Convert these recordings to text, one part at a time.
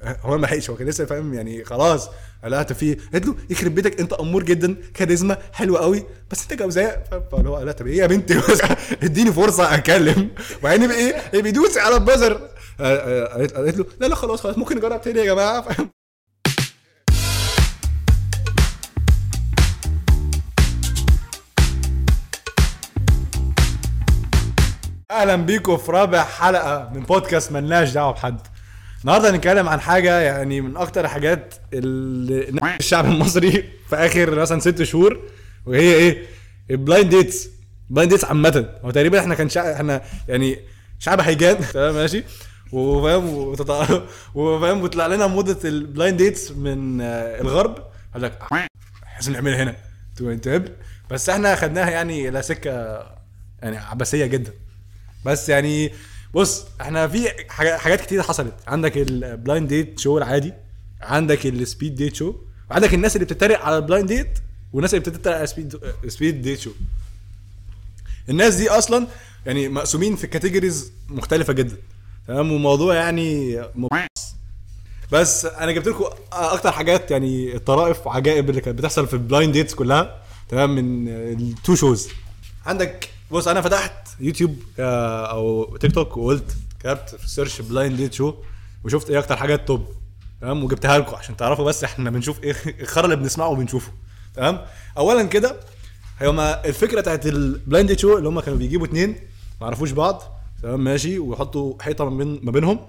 هو ما لحقش هو كان لسه فاهم يعني خلاص قال لها في قالت له يخرب بيتك انت امور جدا كاريزما حلوة قوي بس انت جوزاء فقال هو قال لها طب إيه يا بنتي؟ اديني فرصة أتكلم. وبعدين إيه بيدوس على البزر. قالت قالت له لا لا خلاص خلاص ممكن نجرب تاني يا جماعة. فاهم؟ أهلا بيكم في رابع حلقة من بودكاست ملناش دعوة بحد. النهارده هنتكلم عن حاجة يعني من أكتر الحاجات اللي الشعب المصري في آخر مثلا ست شهور وهي إيه؟ ال blind dates. blind dates عامة. هو تقريبا إحنا كان شعب إحنا يعني شعب هيجان. تمام ماشي. وفاهم وفاهم وطلع لنا موضة ال blind dates من آه، الغرب. قال لك لازم نعملها هنا. أنتوا هبل. بس إحنا خدناها يعني إلى سكة يعني عباسية جدا. بس يعني بص إحنا في حاجا- حاجات كتير حصلت. عندك ال blind date show العادي عندك ال speed date show وعندك الناس اللي بتتريق على ال blind date والناس اللي بتتريق على speed speed date show الناس دي أصلا يعني مقسومين في categories مختلفة جدا. تمام؟ وموضوع يعني مبحث بس أنا جبت لكم أكتر حاجات يعني الطرائف وعجائب اللي كانت بتحصل في ال blind dates كلها. تمام؟ من ال two shows عندك بص أنا فتحت يوتيوب آه، أو تيك توك وقلت كتبت في ال search blind date show وشفت إيه أكتر حاجات top تمام؟ وجبتها لكم عشان تعرفوا بس إحنا بنشوف إيه الخرا اللي بنسمعه وبنشوفه تمام؟ اولا كده هما الفكرة بتاعت ال blind show اللي هم كانوا بيجيبوا اتنين ما يعرفوش بعض تمام؟ ماشي؟ ويحطوا حيطة ما بين ما بينهم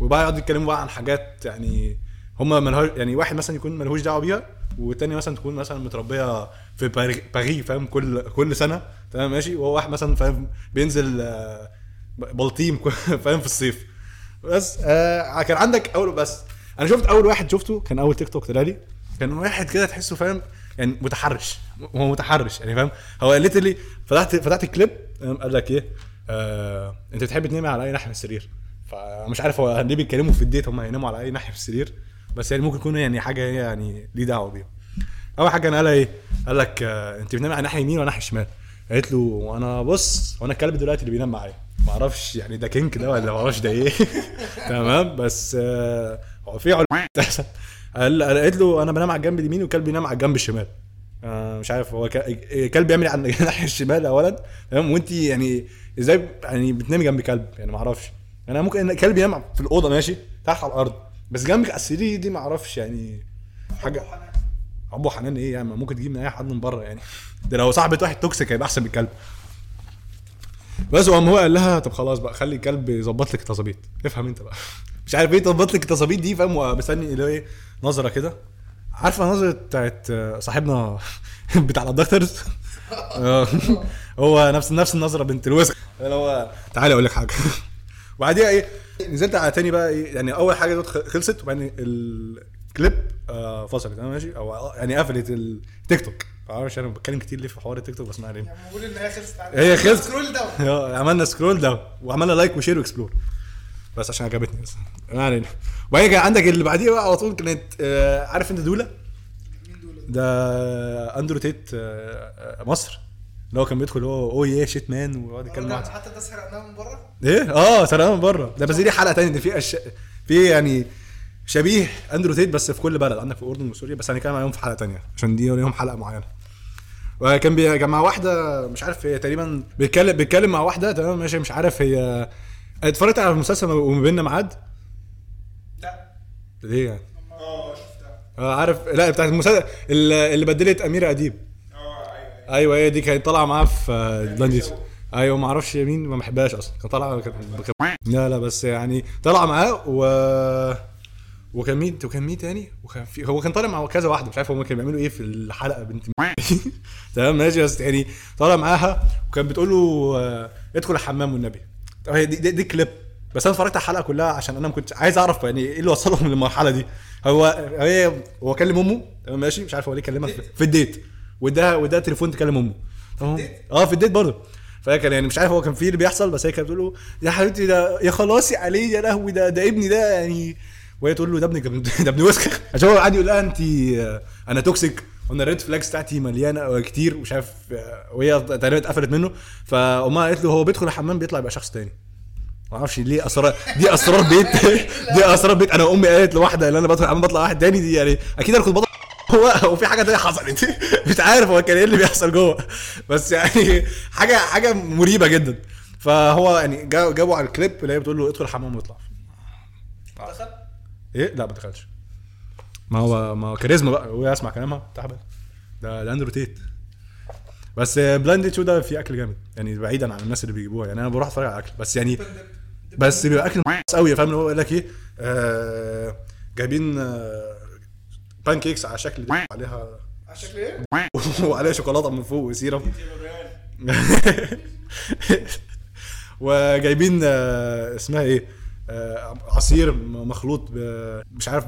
وبقى يقعدوا يتكلموا بقى عن حاجات يعني هما ملهاش يعني واحد مثلا يكون ملهوش دعوة بيها والتاني مثلا تكون مثلا متربية في باريس فاهم؟ كل كل سنة تمام؟ ماشي؟ وهو واحد مثلا فاهم؟ بينزل آه، بلطيم فاهم؟ في الصيف. بس آه كان عندك اول بس أنا شفت أول واحد شفته كان أول تيك توك طلع لي. كان واحد كده تحسه فاهم؟ يعني متحرش. هو متحرش يعني فاهم؟ هو ليتلي فتحت فتحت الكليب قال لك إيه؟ آه أنت بتحب تنام على أي ناحيه من السرير. فمش عارف هو ليه بيتكلموا في الديت هم هيناموا على أي ناحيه في السرير. بس يعني ممكن يكون يعني حاجة يعني ليه دعوة بيهم أول حاجة أنا قالها إيه؟ قال لك آه أنت بتنام على ناحية يمين ولا ناحية شمال؟ قالت له وأنا بص وأنا الكلب دلوقتي اللي بينام معايا. ما أعرفش يعني ده كينك ده ولا ما أعرفش ده إيه. تمام؟ بس آه هو في بتحصل. قال قالت له أنا بنام على الجنب اليمين والكلب بينام على الجنب الشمال. آه مش عارف هو كلب بيعمل على الناحيه الشمال اولا؟ تمام؟ وأنت يعني إزاي يعني بتنامي جنب كلب؟ يعني ما أعرفش. أنا ممكن كلب ينام في الأوضة ماشي تحت على الأرض. بس جنبك على السرير دي ما أعرفش يعني حاجة. أبو حنان إيه يعني؟ ممكن تجيب من أي حد من بره يعني. ده لو صاحبة واحد توكسيك هيبقى أحسن من الكلب. بس وقام هو قال لها طب خلاص بقى خلي الكلب يظبط لك التظابيط افهم أنت بقى. مش عارف إيه يظبط لك التظابيط دي فاهم؟ ومستني اللي هو إيه نظرة كده. عارفة نظرة بتاعت صاحبنا بتاع ال doctors آه، هو نفس نفس النظرة بنت الوسخ. اللي هو تعالى أقول لك حاجة. وبعديها إيه؟ نزلت على تاني بقى إيه يعني أول حاجة دوت خلصت وبعدين الكليب آه فصلت أنا ماشي؟ أو يعني قفلت التيك توك معرفش أنا بتكلم كتير ليه في حوار التيك توك بس ما علينا. يعني بقول إن هي خلصت هي خلصت. scroll down آه، عملنا scroll down وعملنا like و share و explore بس عشان عجبتني بس. ما علينا. وبعدين كان عندك اللي بعديها بقى على طول كانت آه، عارف أنت دوله مين دول؟ ده أندرو تيت آه، آه، مصر. اللي هو كان بيدخل هو oh yeah shit man ويقعد يتكلم حتى ده سرقناه من بره. إيه؟ آه سرقناه من بره. ده بس دي حلقة تانية ده في أش... في يعني شبيه أندرو تيت بس في كل بلد. عندك في الاردن وسوريا بس هنتكلم عليهم في حلقة تانية عشان دي ليهم حلقة معينة. وكان بي- كان مع واحدة مش عارف هي تقريبا بيتكلم بيتكلم مع واحدة تمام ماشي مش عارف هي اتفرجت على المسلسل وما بيننا ميعاد؟ لا. ليه يعني؟ آه شفتها. آه عارف لا بتاعت المسلسل اللي اللي بدلت أميرة أديب. أيوه هي دي كانت طالعة معاه في آه، بلانديس أيوه ما أعرفش مين ما بحبهاش أصلا. كانت طالعة كانت لا لا بس يعني طالعة معاه و وكان مين وكان مين تاني؟ وكان في هو كان طالع مع كذا واحدة مش عارف هم كانوا بيعملوا إيه في الحلقة بنت تمام ماشي بس يعني طالع معاها وكان بتقول له آه، ادخل الحمام والنبي. طب هي دي, دي, دي كليب. بس أنا اتفرجت على الحلقة كلها عشان أنا ما كنتش عايز أعرف يعني إيه اللي وصلهم للمرحلة دي. هو هي هو كلم أمه تمام ماشي؟ مش عارف هو ليه كلمها في ال date. وده وده تليفون تكلم أمه. تمام آه في ال date برضه. فهي كان يعني مش عارف هو كان في اللي بيحصل بس هي كانت بتقول له يا حبيبتي ده يا خلاصي عليه يا لهوي ده ده ابني ده يعني. وهي تقول له ده ابنك ده ابن وسخ. عشان هو قاعد يقول لها انت أنا toxic وأنا ال red flags بتاعتي مليانة كتير ومش عارف وهي تقريبا اتقفلت منه. فأمها قالت له هو بيدخل الحمام بيطلع يبقى شخص تاني. ما أعرفش ليه اسرار دي أسرار بيت؟ دي أسرار بيت؟ أنا أمي قالت لواحدة اللي أنا بطلع عم بطلع واحد تاني دي يعني أكيد أنا كنت بطلع هو هو في حاجة تانية حصلت. مش عارف هو كان إيه اللي بيحصل جوه. بس يعني حاجة حاجة مريبة جدا. فهو يعني جا- جابوا على الكليب اللي هي بتقول له ادخل الحمام واطلع. دخل؟ إيه؟ لا ما دخلش. ما هو ما هو كاريزما بقى. هو يسمع كلامها. تعبان ده ده أندرو تيت. بس blind show ده فيه أكل جامد. يعني بعيدا عن الناس اللي بيجيبوها. يعني أنا بروح أتفرج على الأكل. بس يعني بس بيبقى أكل قوي. فاهم اللي هو يقول لك إيه؟ آه جايبين آه pancakes على شكل دي عليها على شكل إيه؟ وعليها شوكولاتة من فوق وسيرم. وجايبين آه، اسمها إيه؟ آه، عصير مخلوط مش عارف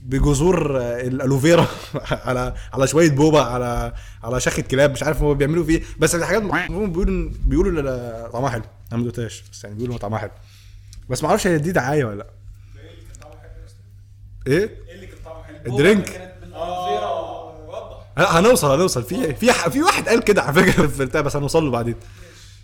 بجذور آه، الألوفيرا. على على شوية بوبا على على شخة كلاب مش عارف هو بيعملوا فيه. بس الحاجات هم بيقولوا بيقولوا طعمها حلو. أنا ما دوقتهاش بس يعني بيقولوا طعمها حلو. بس ما أعرفش هي دي دعاية ولا لأ. إيه؟ الدرينك؟ لا، هنوصل هنوصل. في في في واحد قال كده على فكرة في البتاع بس هنوصل له بعدين.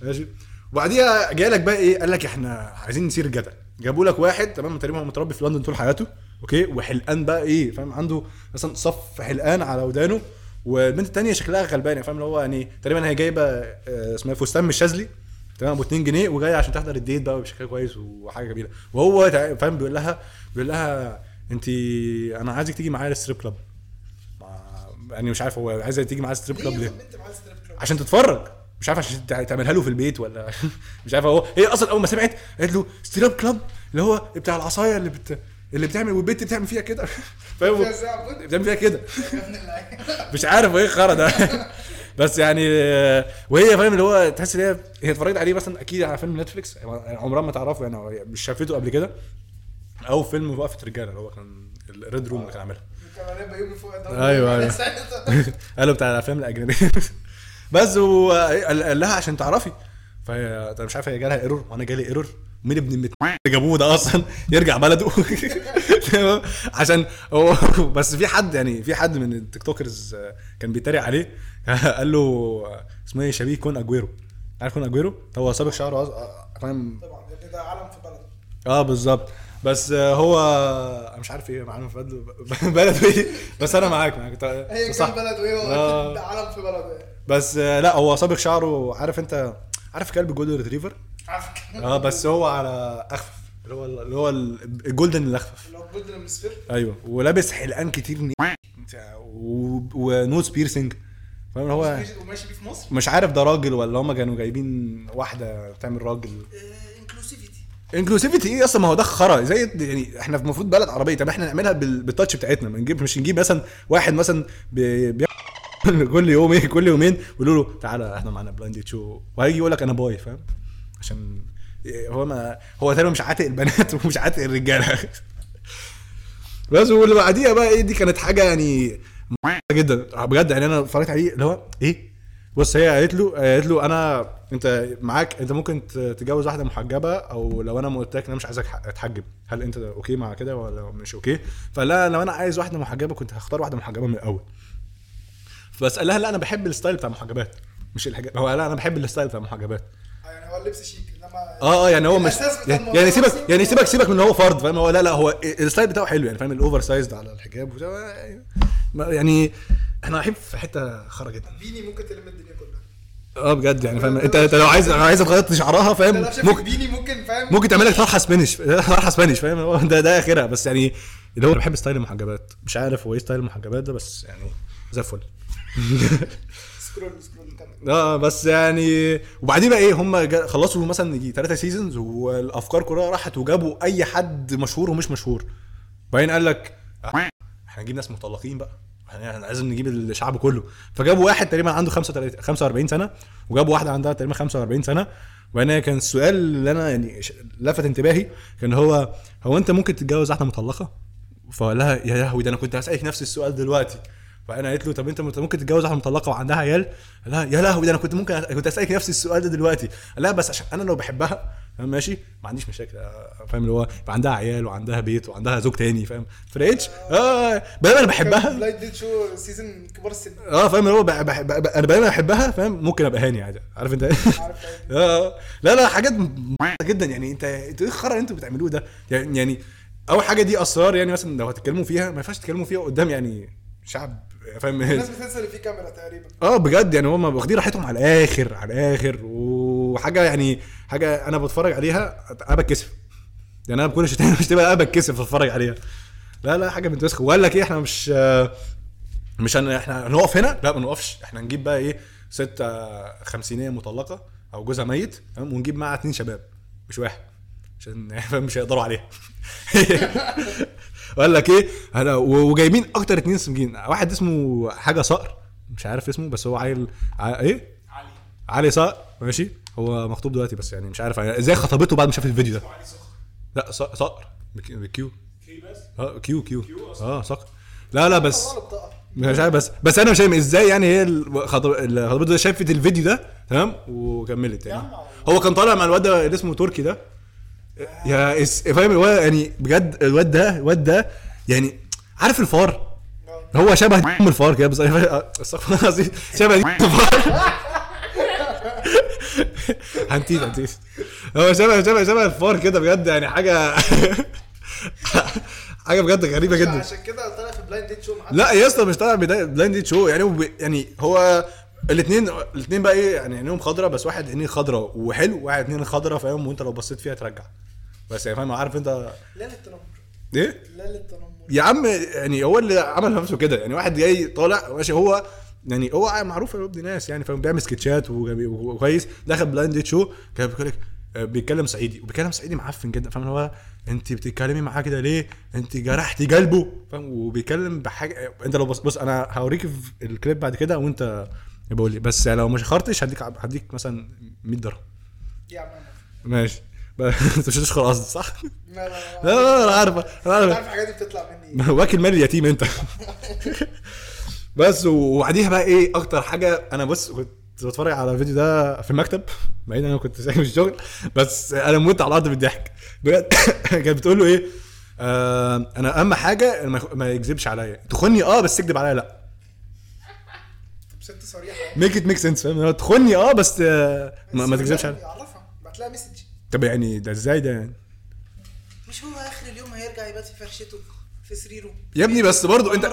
ماشي. وبعديها جاي لك بقى إيه؟ قال لك إحنا عايزين نصير جدع جابوا لك واحد تمام؟ تقريبا هو متربي في لندن طول حياته okay؟ وحلقان بقى إيه؟ فاهم؟ عنده مثلا صف حلقان على ودانه. والبنت التانية شكلها غلبانه فاهم؟ اللي هو يعني تقريبا هي جايبة آه، اسمها فستان من الشاذلي تمام؟ أبو 2 جنيه وجاية عشان تحضر ال date بقى وشكلها كويس وحاجة جميلة. وهو فاهم؟ بيقول لها بيقول لها انت أنا عايزك تيجي معايا ال strip club يعني مش عارف هو عايزه تيجي معاه strip club ليه؟ عشان تتفرج. مش عارف عشان تع- تعملها له في البيت ولا مش عارف هو هي أصلا اول ما سمعت قالت له strip club اللي هو بتاع العصاية اللي بت اللي بتعمل والبنت بتعمل فيها كده. فاهم؟ بتعمل فيها كده. مش عارف إيه الخرا ده. بس يعني وهي فاهم اللي هو تحس ان هي هي اتفرجت عليه مثلا أكيد على فيلم Netflix يعني عمرها ما تعرفه يعني مش شافته قبل كده. أو فيلم وقفة رجالة اللي هو كان ال red room اللي كان عاملها. كان هيبقى يومي فوق أيوة. ساعتها. قالوا بتاع الأفلام الأجنبية. بس وقال قال لها عشان تعرفي. فهي مش عارف هي جالها error وأنا جالي error مين ابن المت اللي جابوه ده أصلا؟ يرجع بلده. تمام؟ عشان هو بس في حد يعني في حد من ال TikTokers كان بيتريق عليه. قال له اسمه إيه؟ شبيه كون أجويرو. عارف كون أجويرو؟ هو سابق شعره أص- فاهم طبعا ده- عالم في بلد آه بالظبط. بس هو أنا مش عارف إيه معلم في بلده بلده إيه؟ بس أنا معاك معاك هي كان بلد وايه هو آه. عالم في بلد بس آه، لا هو صابغ شعره عارف أنت عارف كلب golden retriever؟ عارف آه بس هو على أخفف اللي هو اللي هو ال golden الأخفف. اللي هو golden hemisphere أيوه. ولابس حلقان كتير ني- و nose piercing فاهم هو وماشي بيه في مصر؟ مش عارف ده راجل ولا هم كانوا جايبين واحدة تعمل راجل. inclusivity إيه أصلا ما هو ده خرا. زي يعني إحنا المفروض بلد عربية. طب إحنا نعملها بال- بال touch بتاعتنا. ما نجيب مش نجيب مثلا واحد مثلا بي بي كل يوم إيه كل يومين يقولوا له تعالى إحنا معانا blind show وهيجي يقول لك أنا bi فاهم؟ عشان هو ما هو تقريبا مش عاتق البنات ومش عاتق الرجالة. بس واللي بعديها بقى إيه؟ دي كانت حاجة يعني جدا. بجد يعني أنا اتفرجت عليه اللي هو إيه؟ بص هي قالت له قالت له أنا أنت معاك أنت ممكن تتجوز واحدة محجبة أو لو أنا قلت لك إن أنا مش عايزك اتحجب هل أنت okay مع كده ولا مش okay؟ فلا لو أنا عايز واحدة محجبة كنت هختار واحدة محجبة من الأول. بس قال لها لا أنا بحب ال style بتاع المحجبات مش الحجاب هو قال لا أنا بحب ال style بتاع المحجبات. يعني هو اللبس شيك إنما آه آه يعني هو مش يعني, يعني سيبك. يعني سيبك سيبك من هو فرد فاهم؟ هو لا لا هو ال style بتاعه حلو يعني فاهم؟ ال oversized على الحجاب ما- يعني إحنا رايحين في حتة خرا جدا. beanie ممكن تلم الدنيا كلها. آه بجد يعني فاهم؟ أنت أنت لو عايز عايز تغير شعرها فاهم؟ ممكن beanie ممكن فاهم؟ ممكن تعمل لك طرحه Spanish طرحه Spanish فاهم؟ ده ده آخرها. بس يعني اللي هو بحب style المحجبات. مش عارف هو إيه style المحجبات ده بس يعني زي الفل. scroll scroll آه بس يعني وبعدين بقى إيه هم خلصوا مثلا يجي ثلاثة seasons والأفكار كلها راحت وجابوا أي حد مشهور ومش مشهور. بعدين قال لك إحنا هنجيب ناس مطلقين بقى. إحنا لازم نجيب الشعب كله. فجابوا واحد تقريبا عنده 35 45 سنة وجابوا واحدة عندها تقريبا 45 سنة. وبعدين كان السؤال اللي أنا يعني لفت انتباهي كان هو هو أنت ممكن تتجوز واحدة مطلقة؟ فقال لها يا لهوي ده أنا كنت هسألك نفس السؤال دلوقتي. فأنا قلت له طب أنت ممكن تتجوز واحدة مطلقة وعندها عيال؟ قال لها يا لهوي ده أنا كنت ممكن كنت اسالك نفس السؤال ده دلوقتي. قال لها بس عشان أنا لو بحبها ماشي؟ ما عنديش مشاكل آه، فاهم؟ اللي هو يبقى عندها عيال وعندها بيت وعندها زوج تاني فاهم؟ فرقتش آه بدل أنا بحبها. Blind Date Show season كبار السن. آه فاهم؟ اللي هو أنا بدل ما احبها فاهم؟ ممكن أبقى هاني عادي. عارف أنت؟ آه لا لا حاجات جدا. يعني انت أنتوا إيه الخرا اللي أنتوا بتعملوه ده؟ يعني يعني أول حاجة دي أسرار يعني مثلا لو هتتكلموا فيها ما ينفعش تتكلموا فيها قدام يعني شعب فاهم؟ الناس بتنسى اللي فيه كاميرا تقريبا. آه بجد. يعني هم واخدين راحتهم على الآخر على الآخر وحاجة يعني حاجة أنا بتفرج عليها أنا بتكسف. يعني أنا بكل شتيمه مش تبقى أنا بتكسف اتفرج عليها. لا لا حاجة بنت وقال لك إيه إحنا مش مش هن... إحنا هنقف هنا؟ لا ما نقفش. إحنا نجيب بقى إيه ست خمسينية مطلقة أو جوزها ميت تمام؟ ونجيب معاها اتنين شباب مش واحد. عشان مش هيقدروا عليها. وقال لك إيه أنا وجايبين أكتر اتنين سمجين. واحد اسمه حاجة صقر مش عارف اسمه بس هو عيل ع... إيه؟ علي. علي صقر ماشي؟ هو مخطوب دلوقتي بس يعني مش عارف إزاي خطبته بعد ما شاف الفيديو ده؟ لا صقر. بك- ب Q آه Q Q. آه صقر. لا لا بس مش عارف بس بس أنا مش فاهم إزاي يعني هي خطبته ده شافت الفيديو ده تمام؟ وكملت يعني. هو كان طالع مع الواد ده اللي اسمه تركي ده. يا اس فاهم الواد يعني بجد الواد ده الواد ده يعني عارف الفار؟ هو شبه ام الفار كده بس أستغفر الله العظيم. شبه الفار. هنتيت هنتيت هو شبه شبه شبه الفار كده بجد يعني حاجة حاجة بجد غريبة جدا. عشان كده طلع في Blind Date Show لا يا اسطى مش طالع blind show يعني هو يعني هو الاثنين الاثنين بقى إيه يعني عينيهم خضرا بس واحد عينيه خضرا وحلو واحد عينيه خضرا فاهم؟ وانت لو بصيت فيها ترجع. بس يعني فاهم عارف انت؟ لا للتنمر إيه؟ لا للتنمر يا عم يعني هو اللي عمل نفسه كده. يعني واحد جاي طالع ماشي هو يعني هو معروف يا ابن ناس يعني فاهم بيعمل سكتشات وكويس. دخل Blind Date Show؟ كان بيقول لك آه، بيتكلم صعيدي. وبيتكلم صعيدي معفن جدا. فاهم هو أنت بتتكلمي معاه كده ليه؟ أنت جرحتي قلبه فاهم؟ وبيتكلم بحاجة أنت لو بص بص أنا هوريك في الكليب بعد كده وأنت بقول لي بس لو ما شخرتش هديك هديك مثلا 100 درهم. يا ماشي. أنت مش هتشخر قصدي صح؟ لا لا لا لا. لا أنا عارف أنا عارف. الحاجات دي بتطلع مني. واكل مال اليتيم أنت. بس وبعديها بقى إيه أكتر حاجة أنا بص كنت بتفرج على الفيديو ده في المكتب بعيد أنا كنت سايب الشغل بس أنا مت على الأرض بالضحك. بجد كانت بتقول له إيه آه أنا أهم حاجة ما يكذبش عليا. تخوني آه بس تكذب عليا لأ. ست صريحة. make it make sense فاهم؟ تخوني آه بس آه ما, ما تكذبش عليا. يعرفها. بعت لها message طب يعني ده إزاي ده يعني؟ مش هو آخر اليوم هيرجع يبات في فرشته؟ في سريره. يا ابني بس برضو انت.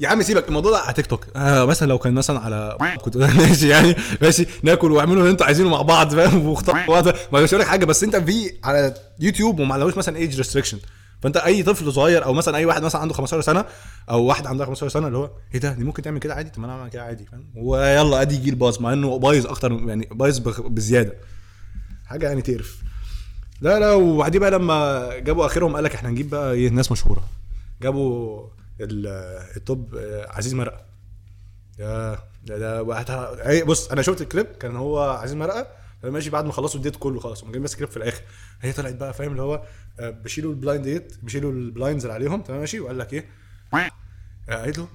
يا عم سيبك الموضوع ده على تيك توك. آه مثلا لو كان مثلا على كنت ماشي يعني ماشي. ناكل واعملوا اللي أنتوا عايزينه مع بعض فاهم؟ واختار بعض. ما مش لك حاجة بس انت في على يوتيوب وما عليهوش مثلا age restriction فانت أي طفل صغير أو مثلا أي واحد مثلا عنده 15 سنة أو واحد عندها 15 سنة اللي هو إيه ده؟ دي ممكن تعمل كده عادي؟ طب ما أنا أعمل كده عادي فاهم؟ ويلا أدي جيل باظ مع إنه بايظ أكتر يعني بايظ بزيادة. حاجة يعني تقرف. لا لا وبعدين بقى لما جابوا آخرهم قال لك إحنا نجيب بقى إيه ناس مشهورة. جابوا ال- ال top آه، عزيز مرقة. يا ده ده بص أنا شفت الكليب كان هو عزيز مرقة ماشي بعد ما خلصوا ال date كله خلاص هم جايبين بس كليب في الآخر. هي طلعت بقى فاهم اللي هو آه، بيشيلوا ال blind date بيشيلوا ال blinds اللي عليهم تمام ماشي؟ وقال لك إيه؟ قالت له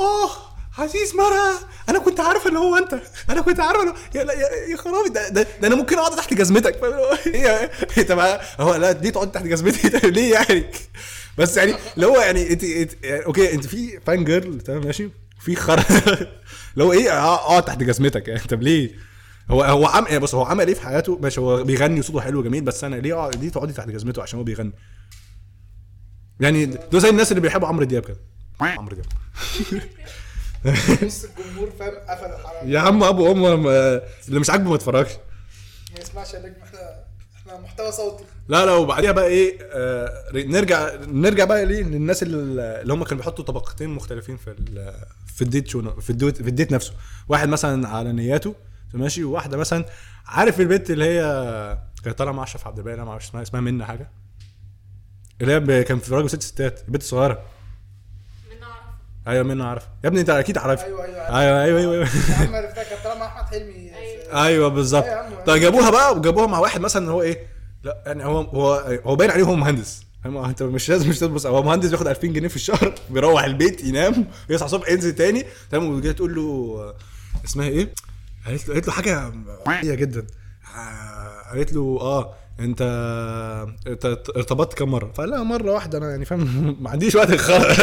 oh عزيز مرقه أنا كنت عارفه ان هو أنت. أنا كنت عارفه ان هو يا لا يا, يا خرابي ده, ده, ده أنا ممكن أقعد تحت جزمتك. إيه طب هو لا ليه تقعد تحت جزمتي؟ ليه يعني؟ بس يعني اللي هو يعني انت, يعني أوكي أنت في فان جيرل تمام ماشي؟ في خر اللي هو إيه؟ أقعد تحت جزمتك يعني. طب ليه؟ هو هو عم يعني بص هو عمل إيه في حياته؟ ماشي هو بيغني وصوته حلو وجميل بس أنا ليه أقعد- ليه تقعدي تحت جزمته عشان هو بيغني؟ يعني دول زي الناس اللي بيحبوا عمرو دياب كده. عمرو دياب. نص الجمهور فاهم قفل الحلقة. يا عم أبو أم اللي مش عاجبه ما يتفرجش. ما يسمعش يا نجم إحنا إحنا محتوى صوتي. لا لا وبعديها بقى إيه آه نرجع نرجع بقى ليه للناس اللي هم كانوا بيحطوا طبقتين مختلفين في ال- في ال date show في ال date في ال date نفسه. واحد مثلا على نياته ماشي وواحدة مثلا عارف البنت اللي هي كانت طالعة مع أشرف عبد الباقي أنا ما أعرفش اسمها اسمها منى حاجة. اللي هي كان في راجل ست ستات البنت الصغيره أيوه منى عارف؟ يا ابني أنت أكيد عارفها. أيوه أيوه أيوه أيوه أيوه, أيوة. يا عم عرفتها كانت مع أحمد حلمي. أيوة. أيوه بالظبط. أيوة عم. طيب جابوها بقى وجابوها مع واحد مثلا هو إيه؟ لا يعني هو هو هو باين عليه هو مهندس. أنت مش لازم مش تبص هو مهندس بياخد 2000 جنيه في الشهر بيروح البيت ينام يصحى الصبح ينزل تاني. تمام وجاي تقول له اسمها إيه؟ قالت له قالت له حاجة عاديه جدا. آه، قالت له آه. انت انت ارتبطت كم مرة؟ فقال لها مرة واحدة أنا يعني فاهم؟ ما عنديش وقت الخرا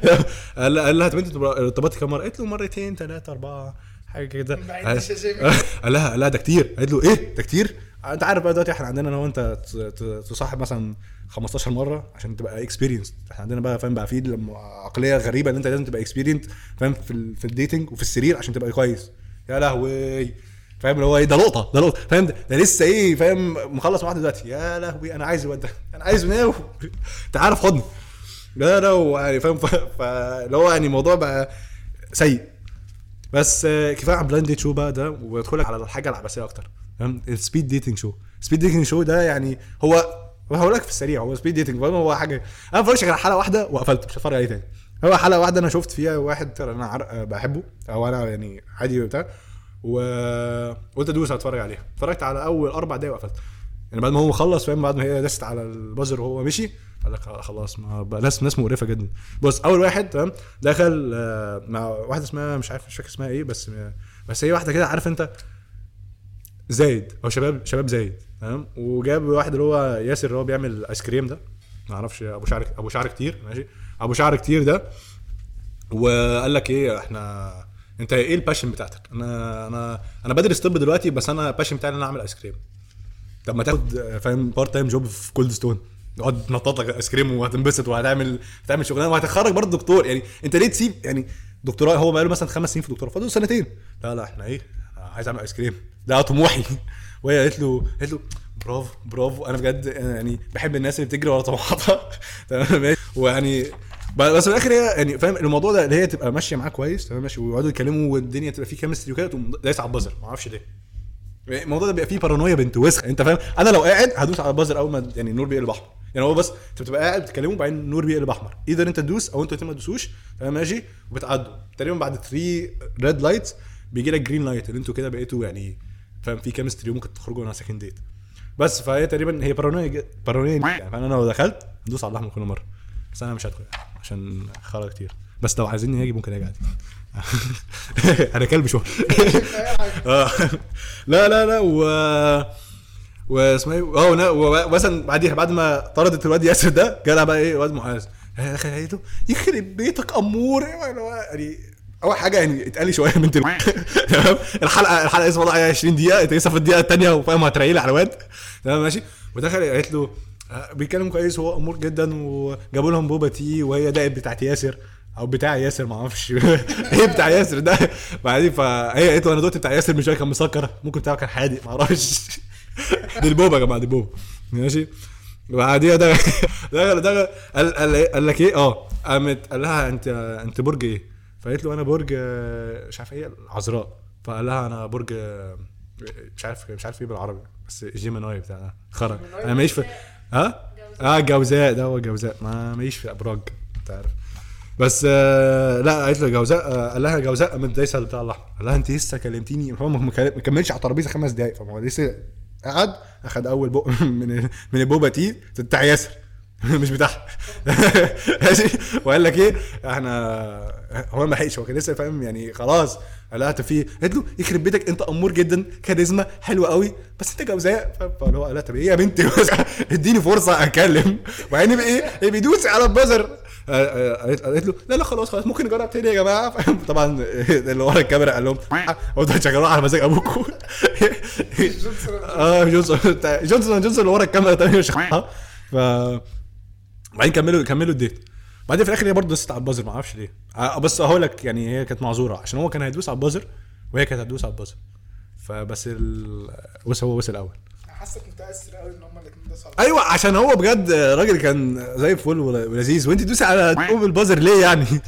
قال لها طب انت ارتبطت كم مرة؟ قالت له مرتين ثلاثة أربعة حاجة كده. قال لها قال لها ده كتير. قالت له إيه؟ ده كتير؟ أنت عارف بقى دلوقتي إحنا عندنا أنا وأنت ت- ت- تصاحب مثلا 15 مرة عشان تبقى experience إحنا عندنا بقى فاهم؟ بقى في عقلية غريبة إن أنت لازم تبقى experience فاهم؟ في ال- في ال dating وفي السرير عشان تبقى كويس. يا لهوي! فاهم؟ اللي هو إيه ده لقطه ده لقطه فاهم؟ ده, ده لسه إيه فاهم؟ مخلص واحدة دلوقتي. يا لهوي أنا عايز الواد ده أنا عايزه now. تعال في حضني لا لا يعني فاهم؟ فاللي هو يعني الموضوع بقى سيء. بس آه، كفاية عن blind date show بقى ده وادخلك على الحاجة العبثية أكتر فاهم؟ ال speed dating show speed dating show ده يعني هو هقول لك في السريع هو speed dating فاهم؟ هو حاجة أنا غير على حلقة واحدة وقفلت مش هتفرج عليه تاني. هو حلقة واحدة أنا شفت فيها واحد أنا بحبه أو أنا يعني عادي وبتاع. و قلت ادوس اتفرج عليها. اتفرجت على أول أربع دقايق وقفلت. يعني بعد ما هو خلص فاهم؟ بعد ما هي دست على ال buzzer وهو مشي قال لك خلاص ما بقى ناس ناس مقرفة جدا. بص أول واحد تمام؟ دخل آه، مع واحدة اسمها مش عارف مش فاكر اسمها إيه بس بس هي واحدة كده عارف أنت؟ زايد أو شباب شباب زايد تمام؟ وجاب واحد اللي هو ياسر اللي هو بيعمل ايس كريم ده. ما أعرفش أبو شعر أبو شعر كتير ماشي؟ أبو شعر كتير ده. وقال لك إيه إحنا انت إيه ال passion بتاعتك؟ أنا أنا أنا بدرس طب دلوقتي بس أنا ال passion بتاعي ان أنا اعمل ايس كريم طب ما تاخد فاهم part time job في Cold Stone تقعد تنطط لك ايس كريم وهتنبسط وهتعمل هتعمل شغلانة وهتتخرج برضه دكتور. يعني انت ليه تسيب؟ يعني دكتوراه هو بقاله مثلا خمس سنين في الدكتوراه فاضل سنتين. لا لا إحنا إيه عايز اعمل ايس كريم ده طموحي وهي قالت له قالت له برافو برافو. أنا بجد يعني بحب الناس اللي بتجري ورا طموحاتها تمام؟ ويعني بس في الآخر هي يعني فاهم الموضوع ده اللي هي تبقى ماشية معاه كويس تمام ماشي ويقعدوا يتكلموا والدنيا تبقى فيه chemistry وكده تقوم دايس على ال buzzer ما أعرفش ليه. الموضوع ده بيبقى فيه بارانويا بنت وسخ أنت فاهم؟ أنا لو قاعد هدوس على ال buzzer أول ما يعني النور بيقلب أحمر. يعني هو بس أنت بتبقى قاعد بتتكلموا وبعدين النور بيقلب أحمر. اذا أنت تدوس أو أنتوا ما تدوسوش تمام ماشي؟ وبتعدوا. تقريبا بعد 3 red lights بيجي لك green light اللي أنتوا كده بقيتوا يعني فاهم في chemistry وممكن تخرجوا on a second date بس فهي تقريبا هي بارانويا بارانويا يعني فأنا لو دخلت هدوس على الأحمر كل مرة. بس أنا مش هدخل. عشان خرا كتير. بس لو عايزيني أجي ممكن أجي عادي. أنا كلب شو. آه. لا لا لا و واسمها إيه؟ آه ومثلا بعديها بعد ما طردت الواد ياسر ده جالها بقى إيه؟ واد دخل قالت له يخرب بيتك أمور. هو يعني أول حاجة يعني اتقال لي شوية من تمام؟ الحلقة الحلقة اسمها والله 20 دقيقة انت لسه في الدقيقة الثانية وفاهم هتريلي على الواد. تمام ماشي؟ ودخل قالت له بيتكلم كويس هو امور جدا وجابوا لهم بوبا تي وهي دقت بتاعت ياسر أو بتاع ياسر ما أعرفش. إيه بتاع ياسر ده. بعدين فهي قالت له أنا دوت بتاع ياسر مش كان مسكر ممكن بتاعه كان حادق ما أعرفش. دي البوبا يا جماعة دي بوبا ماشي؟ بعديها ده دخل دخل قال, قال, قال لك إيه؟ آه قامت قال لها أنت أنت برج إيه؟ فقالت له أنا برج مش عارف إيه العذراء. فقال لها أنا برج مش عارف مش عارف إيه بالعربي بس جيميناي بتاع ده خرا. أنا ماليش في ها؟ آه جوزاء. ده هو جوزاء. ما ماليش في إبراج أنت عارف. بس آه لا قالت له جوزاء آه قال لها جوزاء قامت دايسة بتاع الاحمر قال لها أنت لسه كلمتيني؟ هو ما كملش على الترابيزة خمس دقائق فهو لسه قعد أخد أول بق من من البوبا تي بتاع ياسر. مش بتاعها. ماشي. وقال لك إيه؟ إحنا هو ما لحقش. هو كان لسه فاهم يعني خلاص. قال لها طب في قالت له يخرب بيتك أنت أمور جدا كاريزما حلوة قوي بس أنت جوزاء؟ فاللي هو قال لها طب إيه يا بنتي؟ إديني فرصة اتكلم وبعدين إيه؟ إيه؟ بيدوس على ال buzzer آه، آه، قالت قالت له لا لا خلاص خلاص ممكن نجرب تاني يا جماعة؟ فاهم؟ طبعا اللي ورا الكاميرا قال لهم هو شغالوها على مزاج أبوكم. آه جونسون. جونسون جونسون اللي ورا الكاميرا تاني مش ف بعدين كملوا كملوا ال date. بعدين في الآخر هي برضه دست على ال buzzer ما أعرفش ليه. آه، بس هقول لك يعني هي كانت معذورة عشان هو كان هيدوس على ال buzzer وهي كانت هتدوس على البازر. فبس ال... بص هو وصل الأول. حاسك متأثر قوي إن هما الاثنين صعب أيوه عشان هو بجد راجل كان زي الفل ول- ولذيذ. وأنت تدوسي على تقوم البازر ليه يعني؟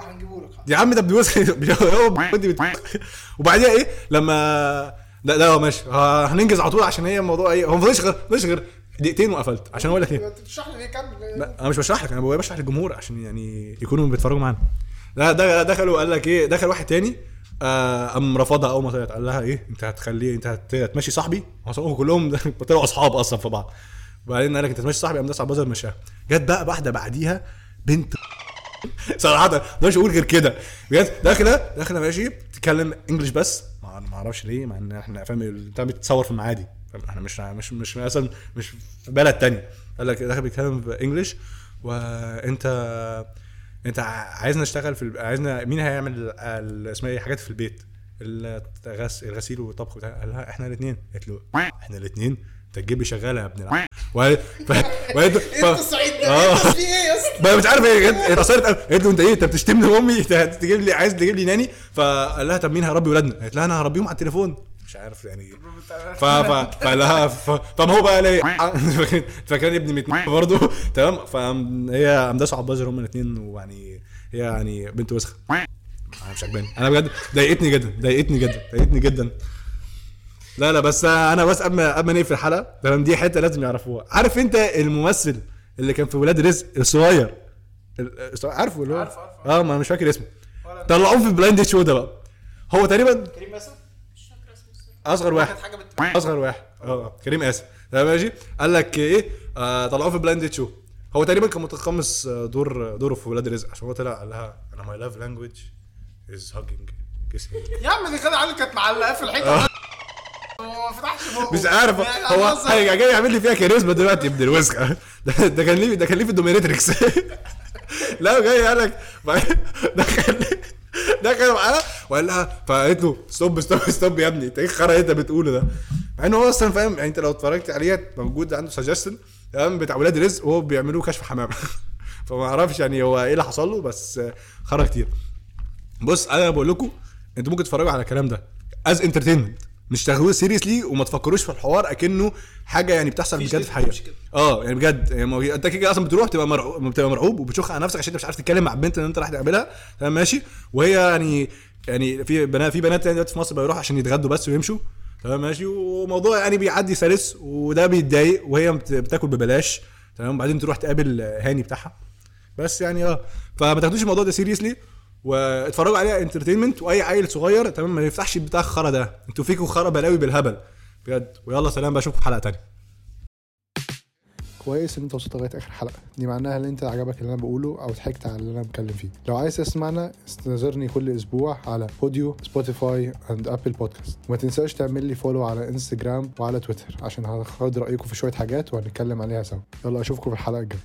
هنجيبه لك. يا عم ده هو بت- وبعديها إيه؟ لما لا لا ماشي. ه- هننجز على طول عشان هي الموضوع إيه؟ هو ما فضلش غير ما فضلش غير دقيقتين وقفلت. عشان أقول لك ليه انت بتشرح لي ليه كمل. أنا مش بشرح لك أنا بشرح للجمهور عشان يعني يكونوا بيتفرجوا معانا. لا ده دخلوا قال لك إيه دخل واحد تاني آه، قام رفضها أول ما طلعت. قال لها إيه أنت هتخليه أنت هت- هتمشي صاحبي؟ هو كلهم. طلعوا أصحاب أصلا في بعض. وبعدين قال لك أنت هتمشي صاحبي؟ قام داس على البازر مشاها. جت بقى واحدة بعديها بنت صراحة ما أقدرش أقول غير كده. بجد داخلة داخلة ماشي بتتكلم انجلش بس. ما أعرفش ليه مع إن إحنا فاهم بتتصور في المعادي؟ إحنا مش مش مش مثلا مش في بلد تانية. قال لك داخل بيتكلم بانجلش وانت انت عايزنا نشتغل في ال- عايزنا مين هيعمل اسمها إيه حاجات في البيت؟ الغس الغسيل والطبخ وبتاع قال لها إحنا الاثنين قالت له إحنا الاثنين انت تجيب لي شغاله يا ابن الع- و... ف... ف... التصعيد آه. ده؟ في إيه يا أسطى؟ مش عارف إيه اتصلت قالت له انت إيه؟ انت بتشتمني أمي؟ انت تجيب لي عايز تجيب لي ناني؟ فقال لها طب مين هيربي ولادنا؟ قالت لها أنا هربيهم على التليفون. مش عارف يعني. ف ف لها ف... طب هو بقى ليه؟ فاكرني ابن متنين برضه. تمام؟ فهي امداس وعبازر هما الاثنين ويعني هي يعني بنت وسخة. أنا مش عجباني أنا بجد ضايقتني جدا ضايقتني جدا ضايقتني جدا. لا لا بس أنا بس قبل ما قبل ما نقفل الحلقة تمام دي حتة لازم يعرفوها. عارف أنت الممثل اللي كان في ولاد رزق الصغير؟ ال- الصغير- عارفه اللي هو؟ عارفه، عارفه. آه ما أنا مش فاكر اسمه. طلعوه في بلايند شو ده بقى؟ هو تقريبا كريم مثلا أصغر واحد. أصغر واحد. آه كريم آسف. تمام ماشي؟ قال لك إيه؟ آه طلعوه في blind show هو تقريبا كان متقمص آه، دور دوره في ولاد رزق. عشان هو طلع قال لها أنا my love language is hugging يا عم دي كده عيال كانت معلقه في الحيطة. ما فتحش بقه. مش عارف. يعني هو جاي يعمل لي فيها كاريزما دلوقتي ابن الوسخه ده, كان ليه ده كان ليه في ال dominatrix. لا جاي قال لك دخل دخل معاها وقال لها فقالت له stop stop stop يا ابني انت إيه الخرا اللي انت بتقوله ده؟ مع ان هو أصلا فاهم يعني أنت لو اتفرجت عليها موجود عنده سجستن تمام بتاع ولاد رزق وهو بيعملوا كشف حمام. فما أعرفش يعني هو إيه اللي حصل له بس خرا كتير. بص أنا بقول لكم أنتوا ممكن تتفرجوا على الكلام ده as entertainment مش تاخدوه seriously وما تفكروش في الحوار أكنه حاجة يعني بتحصل بجد في الحقيقة. آه يعني بجد يعني أنت كده أصلا بتروح تبقى مرعوب بتبقى مرعوب وبتشخ على نفسك عشان أنت مش عارف تتكلم مع البنت اللي أنت رايح تقابلها. تمام ماشي؟ وهي يعني يعني في بنات في بنات يعني دلوقتي في مصر بيروحوا عشان يتغدوا بس ويمشوا. تمام ماشي. وموضوع يعني بيعدي سلس وده بيتضايق وهي بت- بتاكل ببلاش. تمام وبعدين تروح تقابل هاني بتاعها. بس يعني آه فما تاخدوش الموضوع ده seriously واتفرجوا عليها entertainment وأي عيل صغير تمام ما يفتحش بتاع الخرا ده. أنتوا فيكوا خرا بلاوي بالهبل. بجد. ويلا سلام بقى أشوفكم حلقة تانية. كويس إن أنت وصلت لغاية آخر حلقة. دي معناها إن أنت عجبك اللي أنا بقوله أو ضحكت على اللي أنا بتكلم فيه. لو عايز تسمعنا استنظرني كل أسبوع على Podeo Spotify and Apple Podcast وما تنساش تعمل لي follow على انستجرام وعلى تويتر عشان هاخد رأيكم في شوية حاجات وهنتكلم عليها سوا. يلا أشوفكم في الحلقة الجاية.